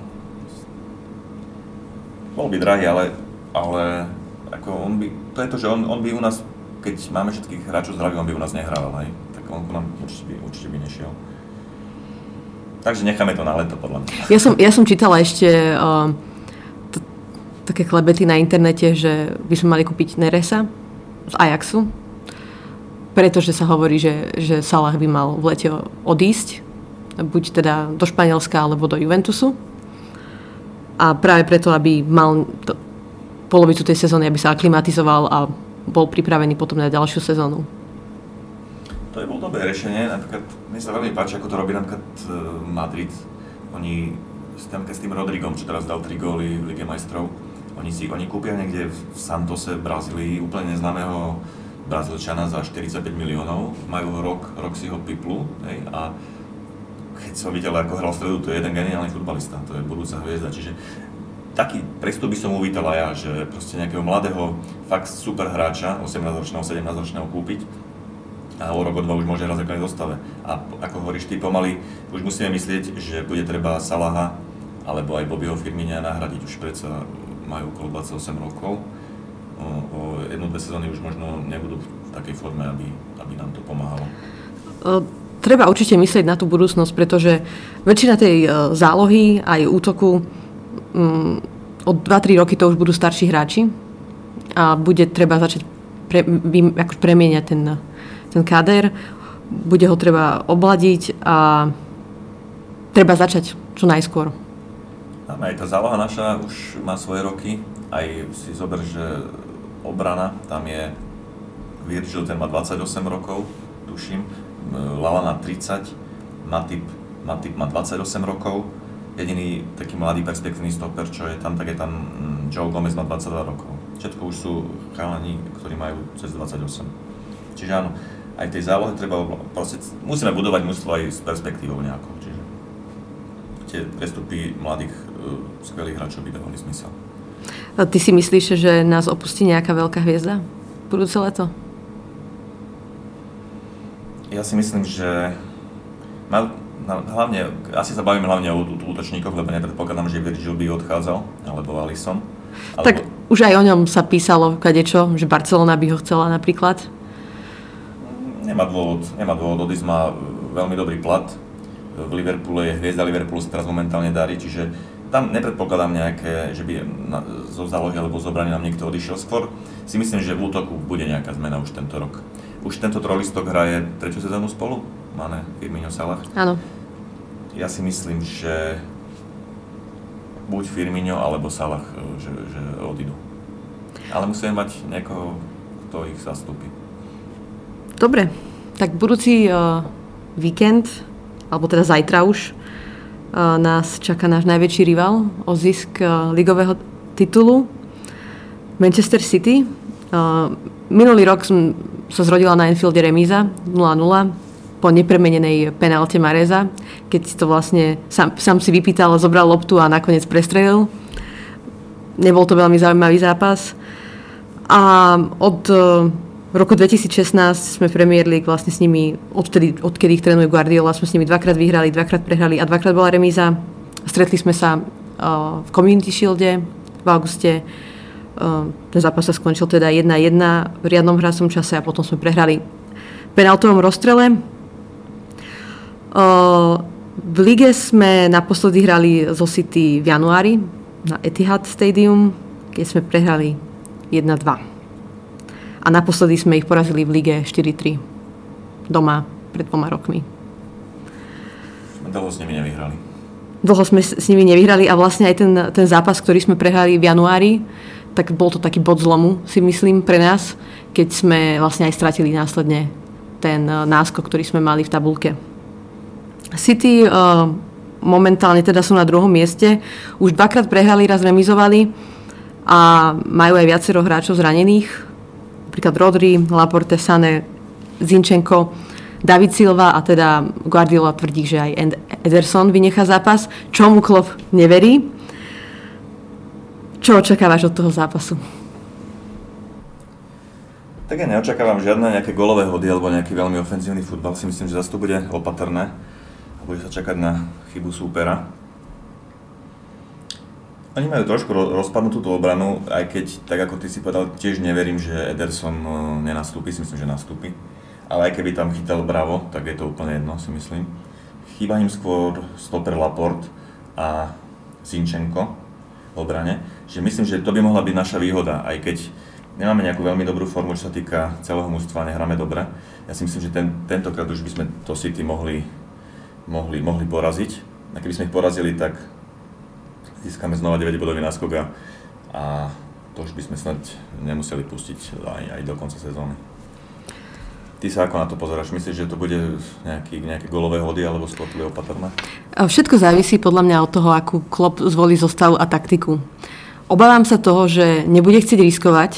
Speaker 1: Bol by drahý, ale ale ako on by, to je to, že on, on by u nás, keď máme všetkých hráčov zdravých, on by u nás nehrával, hej. On ku nám určite by, určite by nešiel. Takže necháme to na leto, podľa mňa.
Speaker 2: Ja som, ja som čítala ešte uh, t- také klebety na internete, že by sme mali kúpiť Neresa z Ajaxu, pretože sa hovorí, že, že Salah by mal v lete odísť, buď teda do Španielska alebo do Juventusu. A práve preto, aby mal to, polovicu tej sezóny, aby sa aklimatizoval a bol pripravený potom na ďalšiu sezónu.
Speaker 1: To je bolo dobré riešenie. Napríklad, mne sa veľmi páči, ako to robí napríklad e, Madrid. Oni tým, s tým Rodrigom, čo teraz dal 3 góly v Lige majstrov, oni si oni kúpia niekde v Santose, v Brazílii, úplne neznámeho Brazílčana za 45 miliónov, majú rok, rok si ho piplu, hej, a keď som videl, ako hral v stredu, to je jeden geniálny futbalista, to je budúca hviezda, čiže taký prestup by som uvítal aj ja, že proste nejakého mladého, fakt super hráča, 18-ročného, 17-ročného kúpiť a o rok, o dva už môže hrať základnej zostave. A ako hovoríš ty, pomaly už musíme myslieť, že bude treba Salaha alebo aj Bobbyho Firmina nahradiť, už predsa majú okolo 28 rokov. O, o jednu, dve sezóny už možno nebudú v takej forme, aby, aby nám to pomáhalo.
Speaker 2: Treba určite myslieť na tú budúcnosť, pretože väčšina tej e, zálohy aj útoku um, od 2-3 roky to už budú starší hráči a bude treba začať pre, vy, premieňať ten, ten kader, bude ho treba obladiť a treba začať čo najskôr.
Speaker 1: Aj tá záloha naša už má svoje roky, aj si zober, že obrana, tam je Virgil, ten má 28 rokov, tuším, Lalana 30, Matip, Matip má 28 rokov, jediný taký mladý perspektívny stoper, čo je tam, tak je tam mm, Joe Gomez má 22 rokov. Všetko už sú chalani, ktorí majú cez 28. Čiže áno, aj tej zálohe treba, proste, musíme budovať mužstvo aj s perspektívou nejakou. Čiže tie prestupy mladých, uh, skvelých hráčov by dávali zmysel.
Speaker 2: A ty si myslíš, že nás opustí nejaká veľká hviezda budúce leto?
Speaker 1: Ja si myslím, že mal, hlavne, asi sa bavíme hlavne o útočníkoch, lebo nepredpokladám, že Virgil by odchádzal, alebo Alisson.
Speaker 2: Alebo... Tak už aj o ňom sa písalo kadečo, že Barcelona by ho chcela napríklad.
Speaker 1: Nemá dôvod, nemá dôvod, odísť má veľmi dobrý plat. V Liverpoole je hviezda, Liverpoolu sa teraz momentálne darí, čiže tam nepredpokladám nejaké, že by na, zo zálohy alebo zo nám niekto odišiel. Skôr si myslím, že v útoku bude nejaká zmena už tento rok. Už tento trolistok hraje tretiu sezónu spolu? Mane, Firmino, Salah?
Speaker 2: Áno
Speaker 1: ja si myslím, že buď Firmino alebo Salah, e, že, že odídu. Ale musíme mať niekoho, kto ich zastúpi.
Speaker 2: Dobre, tak budúci uh, víkend, alebo teda zajtra už, nás čaká náš najväčší rival o zisk ligového titulu Manchester City. Minulý rok som sa zrodila na Enfielde remíza 0-0 po nepremenenej penálte Mareza, keď to vlastne sám, sám si vypýtal, zobral loptu a nakoniec prestrelil. Nebol to veľmi zaujímavý zápas. A od roku 2016 sme Premier League vlastne s nimi, odtedy, odkedy ich trénuje Guardiola, sme s nimi dvakrát vyhrali, dvakrát prehrali a dvakrát bola remíza. Stretli sme sa uh, v Community Shielde v auguste. Uh, ten zápas sa skončil teda 1-1 v riadnom hracom čase a potom sme prehrali v penaltovom rozstrele. Uh, v lige sme naposledy hrali zo City v januári na Etihad Stadium, keď sme prehrali 1-2 a naposledy sme ich porazili v lige 4-3 doma pred dvoma rokmi.
Speaker 1: Dlho s nimi nevyhrali.
Speaker 2: Dlho sme s nimi nevyhrali a vlastne aj ten, ten zápas, ktorý sme prehrali v januári, tak bol to taký bod zlomu, si myslím, pre nás, keď sme vlastne aj stratili následne ten eh, náskok, ktorý sme mali v tabulke. City uh, momentálne teda sú na druhom mieste. Už dvakrát prehrali, raz remizovali a majú aj viacero hráčov zranených napríklad Rodri, Laporte, Sane, Zinčenko, David Silva a teda Guardiola tvrdí, že aj Ederson vynechá zápas, čo mu Klopp neverí. Čo očakávaš od toho zápasu?
Speaker 1: Tak ja neočakávam žiadne nejaké golové hody alebo nejaký veľmi ofenzívny futbal. Si myslím, že zase to bude opatrné a bude sa čakať na chybu súpera. Oni majú trošku rozpadnutú tú obranu, aj keď, tak ako ty si povedal, tiež neverím, že Ederson e, nenastúpi, si myslím, že nastúpi. Ale aj keby tam chytal Bravo, tak je to úplne jedno, si myslím. Chýba im skôr stoper Laport a Zinčenko v obrane. Že myslím, že to by mohla byť naša výhoda, aj keď nemáme nejakú veľmi dobrú formu, čo sa týka celého mústva, nehráme dobre. Ja si myslím, že ten, tentokrát už by sme to City mohli, mohli, mohli poraziť. A keby sme ich porazili, tak získame znova 9 bodový náskok a, a to už by sme snad nemuseli pustiť aj, aj do konca sezóny. Ty sa ako na to pozeráš? Myslíš, že to bude nejaký, nejaké golové hody alebo skôr opatrné?
Speaker 2: Všetko závisí podľa mňa od toho, akú klop zvolí zostavu a taktiku. Obávam sa toho, že nebude chcieť riskovať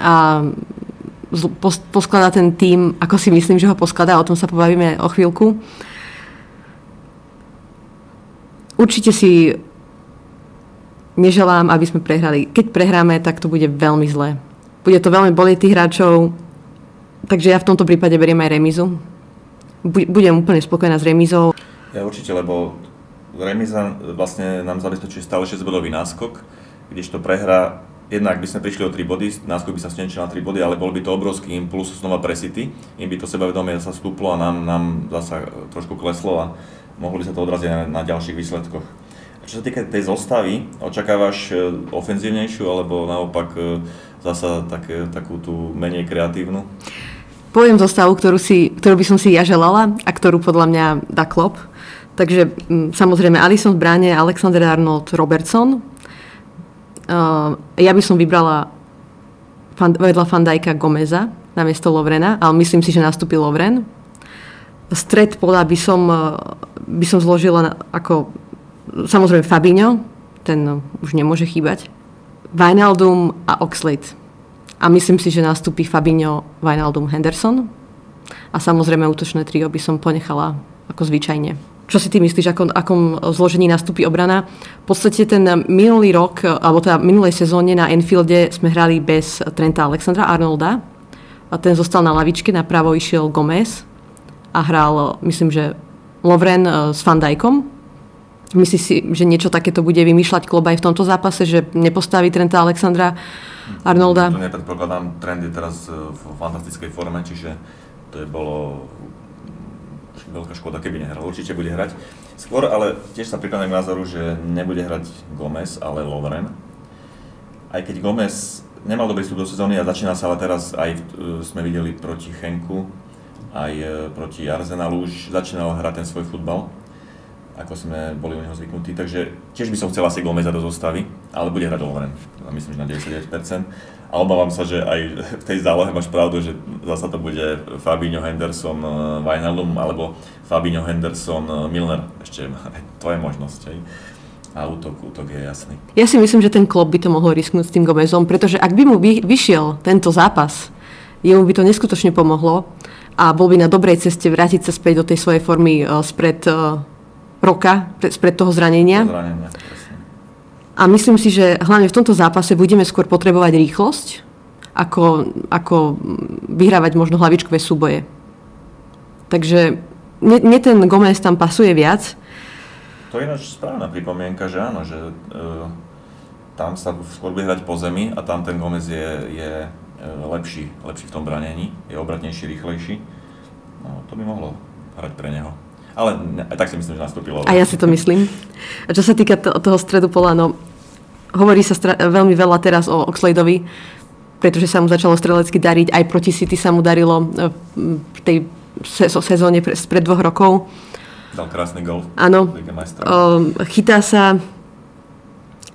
Speaker 2: a poskladá ten tým, ako si myslím, že ho poskladá, o tom sa pobavíme o chvíľku. Určite si neželám, aby sme prehrali. Keď prehráme, tak to bude veľmi zlé. Bude to veľmi bolieť tých hráčov, takže ja v tomto prípade beriem aj remizu. Budem úplne spokojná s remizou.
Speaker 1: Ja určite, lebo remiza vlastne nám zabezpečuje stále 6 bodový náskok, to prehra jednak by sme prišli o 3 body, náskok by sa stenčil na 3 body, ale bol by to obrovský impuls znova pre City. Im by to sebavedomie sa stúplo a nám, nám zasa trošku kleslo a mohli sa to odraziť na, na ďalších výsledkoch. Čo sa týka tej zostavy, očakávaš e, ofenzívnejšiu alebo naopak e, zasa tak, e, takú tú menej kreatívnu?
Speaker 2: Poviem zostavu, ktorú, si, ktorú by som si ja želala a ktorú podľa mňa dá klop. Takže samozrejme Alison v bráne, Alexander Arnold, Robertson. Uh, ja by som vybrala fan, vedľa Fandajka Gomeza na miesto Lovrena, ale myslím si, že nastúpi Lovren. Stred podľa by som, by som zložila ako Samozrejme Fabinho, ten už nemôže chýbať. Wijnaldum a Oxlade. A myslím si, že nastúpi Fabinho, Wijnaldum, Henderson. A samozrejme útočné trio by som ponechala ako zvyčajne. Čo si ty myslíš, akom, akom zložení nastúpi obrana? V podstate ten minulý rok, alebo teda minulej sezóne na Enfielde sme hrali bez Trenta Alexandra Arnolda. A ten zostal na lavičke, napravo išiel Gomez a hral, myslím, že Lovren eh, s Fandajkom Myslíš si, že niečo takéto bude vymýšľať klub aj v tomto zápase, že nepostaví Trenta Alexandra Arnolda?
Speaker 1: To nepredpokladám, trend je teraz e, v fantastickej forme, čiže to je bolo veľká škoda, keby nehral. Určite bude hrať. Skôr ale tiež sa prikladám k názoru, že nebude hrať Gomez, ale Lovren. Aj keď Gomez nemal dobrý vstup do sezóny a začína sa ale teraz aj e, sme videli proti Chenku, aj e, proti Arsenalu už začínal hrať ten svoj futbal ako sme boli u neho zvyknutí. Takže tiež by som chcel asi Gomeza do zostavy, ale bude hrať Lovren. Myslím, že na 99%. A obávam sa, že aj v tej zálohe máš pravdu, že zasa to bude Fabinho Henderson, eh, Wijnaldum alebo Fabinho Henderson, eh, Milner. Ešte to je možnosť. Hej. A útok, útok je jasný.
Speaker 2: Ja si myslím, že ten klub by to mohol risknúť s tým Gomezom, pretože ak by mu vy, vyšiel tento zápas, jemu by to neskutočne pomohlo a bol by na dobrej ceste vrátiť sa späť do tej svojej formy uh, spred roka, spred toho zranenia.
Speaker 1: Zranenia,
Speaker 2: A myslím si, že hlavne v tomto zápase budeme skôr potrebovať rýchlosť, ako, ako vyhrávať možno hlavičkové súboje. Takže mne, ten Gomez tam pasuje viac,
Speaker 1: to je ináč správna pripomienka, že áno, že e, tam sa skôr bude hrať po zemi a tam ten Gomez je, je e, lepší, lepší v tom branení, je obratnejší, rýchlejší. No, to by mohlo hrať pre neho. Ale aj tak si myslím, že nastúpilo.
Speaker 2: A ja si to myslím. A čo sa týka to, toho stredu pola, no hovorí sa stra- veľmi veľa teraz o Oxladeovi, pretože sa mu začalo strelecky dariť, aj proti City sa mu darilo e, v tej sezóne spred dvoch rokov.
Speaker 1: Dal krásny gol.
Speaker 2: Áno. Um, chytá sa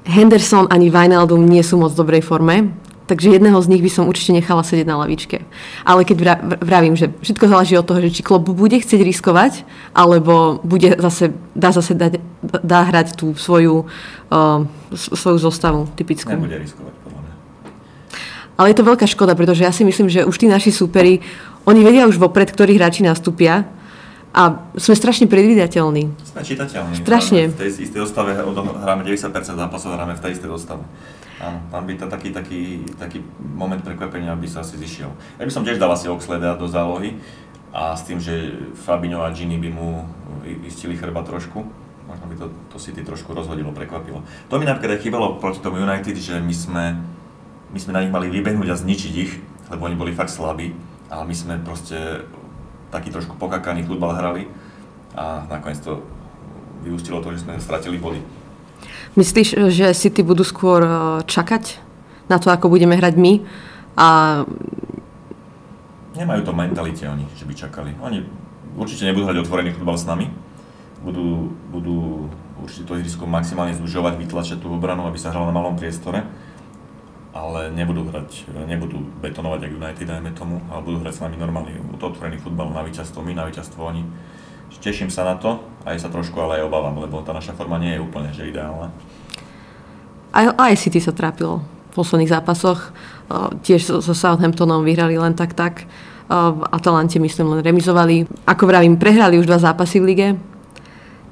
Speaker 2: Henderson ani Wijnaldum nie sú moc v dobrej forme, takže jedného z nich by som určite nechala sedieť na lavičke. Ale keď vravím, že všetko záleží od toho, že či klub bude chcieť riskovať, alebo bude zase, dá zase dať, dá hrať tú svoju, uh, svoju zostavu typickú.
Speaker 1: Nebude riskovať, podľa mňa.
Speaker 2: Ale je to veľká škoda, pretože ja si myslím, že už tí naši súperi, oni vedia už vopred, ktorí hráči nastúpia a sme strašne predvídateľní.
Speaker 1: Sme čitateľní.
Speaker 2: Strašne.
Speaker 1: V tej istej dostave hráme 90% zápasov, hráme v tej istej dostave. Áno, tam by to taký, taký, taký moment prekvapenia by sa asi zišiel. Ja by som tiež dal asi Oxleda do zálohy a s tým, že Fabinho a Gini by mu istili chrba trošku. Možno by to, to City trošku rozhodilo, prekvapilo. To mi napríklad aj chýbalo proti tomu United, že my sme, my sme na nich mali vybehnúť a zničiť ich, lebo oni boli fakt slabí. A my sme proste taký trošku pokakaný futbal hrali a nakoniec to vyústilo to, že sme stratili body.
Speaker 2: Myslíš, že City budú skôr e, čakať na to, ako budeme hrať my a
Speaker 1: Nemajú to mentalite oni, že by čakali. Oni určite nebudú hrať otvorený futbal s nami. Budú, budú určite to ihrisko maximálne zužovať, vytlačať tú obranu, aby sa hralo na malom priestore ale nebudú hrať, nebudú betonovať ako United, dajme tomu, ale budú hrať s nami normálny otvorený futbal na víťazstvo, my na víťazstvo oni. Teším sa na to, aj sa trošku ale aj obávam, lebo tá naša forma nie je úplne že ideálna.
Speaker 2: Aj, aj City sa trápilo v posledných zápasoch. Tiež so, so Southamptonom vyhrali len tak tak. V Atalante myslím len remizovali. Ako vravím, prehrali už dva zápasy v lige.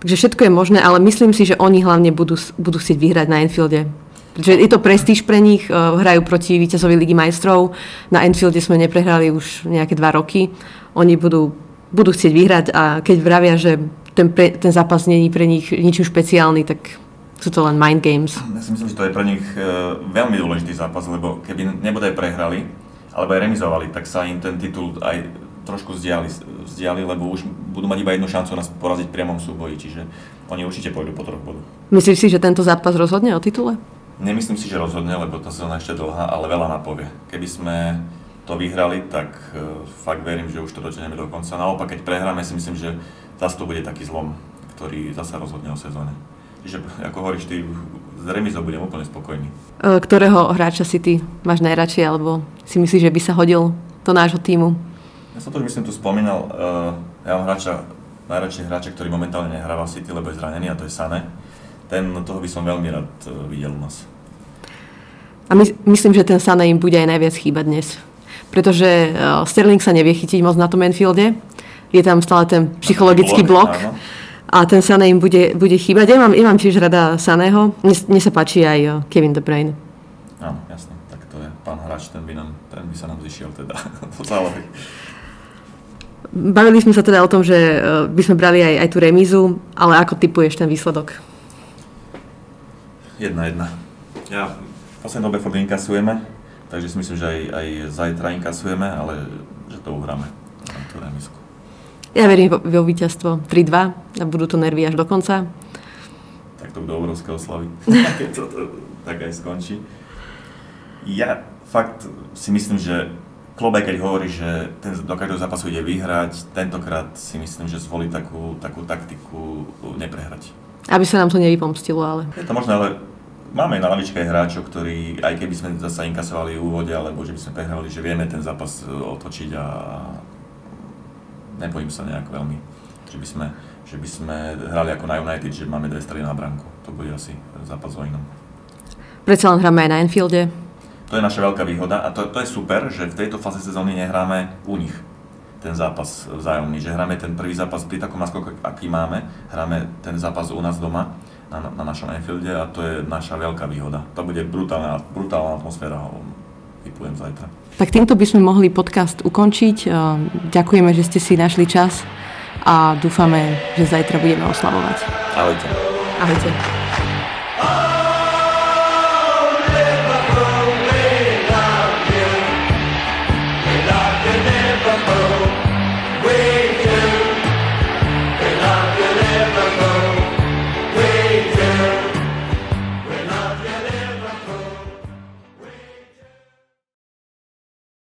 Speaker 2: Takže všetko je možné, ale myslím si, že oni hlavne budú, budú chcieť vyhrať na Enfielde že je to prestíž pre nich, eh, hrajú proti víťazovi Ligy majstrov. Na Enfielde sme neprehrali už nejaké dva roky. Oni budú, budú chcieť vyhrať a keď vravia, že ten, pre, ten zápas není pre nich ničím špeciálny, tak sú to len mind games.
Speaker 1: Ja si myslím, že to je pre nich eh, veľmi dôležitý zápas, lebo keby nebodaj prehrali, alebo aj remizovali, tak sa im ten titul aj trošku vzdiali, vzdiali, lebo už budú mať iba jednu šancu nás poraziť v priamom súboji, čiže oni určite pôjdu po troch bodoch.
Speaker 2: Myslíš si, že tento zápas rozhodne o titule?
Speaker 1: Nemyslím si, že rozhodne, lebo tá sezóna ešte dlhá, ale veľa napovie. Keby sme to vyhrali, tak uh, fakt verím, že už to dotiahneme do konca. Naopak, keď prehráme, si myslím, že zase to bude taký zlom, ktorý zase rozhodne o sezóne. Čiže, ako hovoríš, ty z remizou budem úplne spokojný.
Speaker 2: E, ktorého hráča si ty máš najradšej, alebo si myslíš, že by sa hodil do nášho týmu?
Speaker 1: Ja som to myslím tu spomínal. Uh, ja mám hráča, najradšej hráča, ktorý momentálne nehráva v City, lebo je zranený a to je Sane ten, toho by som veľmi rád e, videl u nás.
Speaker 2: A my, myslím, že ten Sané im bude aj najviac chýbať dnes. Pretože uh, Sterling sa nevie chytiť moc na tom Enfielde. Je tam stále ten psychologický blok. blok a ten Sané im bude, bude chýbať. Ja mám, ja mám tiež rada Saného. Mne, mne sa páči aj uh, Kevin De Bruyne.
Speaker 1: Áno, jasne. Tak to je pán hráč, ten by, nám, ten by sa nám zišiel teda do zálohy.
Speaker 2: Bavili sme sa teda o tom, že by sme brali aj, aj tú remízu, ale ako typuješ ten výsledok?
Speaker 1: 1-1. Ja v poslednej dobe furt inkasujeme, takže si myslím, že aj, aj zajtra inkasujeme, ale že to uhráme na tú remisku.
Speaker 2: Ja verím vo víťazstvo 3-2 a budú to nervy až do konca.
Speaker 1: Tak to budú obrovské oslavy, keď to, to tak aj skončí. Ja fakt si myslím, že Klobaj, keď hovorí, že ten do každého zápasu ide vyhrať, tentokrát si myslím, že zvolí takú, takú taktiku neprehrať.
Speaker 2: Aby sa nám to nevypomstilo, ale...
Speaker 1: Je to možné, ale máme na lavičke hráčov, ktorí, aj keby sme zase inkasovali v úvode, alebo že by sme prehrali, že vieme ten zápas otočiť a nebojím sa nejak veľmi, že by sme, že by sme hrali ako na United, že máme dve strely na branku. To bude asi zápas o inom.
Speaker 2: Predsa len hráme aj na Enfielde.
Speaker 1: To je naša veľká výhoda a to, to je super, že v tejto fáze sezóny nehráme u nich ten zápas vzájomný, že hráme ten prvý zápas pri takom naskoku, aký máme, hráme ten zápas u nás doma na, na našom Enfielde a to je naša veľká výhoda. To bude brutálna, brutálna atmosféra, vypujem zajtra.
Speaker 2: Tak týmto by sme mohli podcast ukončiť. Ďakujeme, že ste si našli čas a dúfame, že zajtra budeme oslavovať.
Speaker 1: Ahojte.
Speaker 2: Ahojte.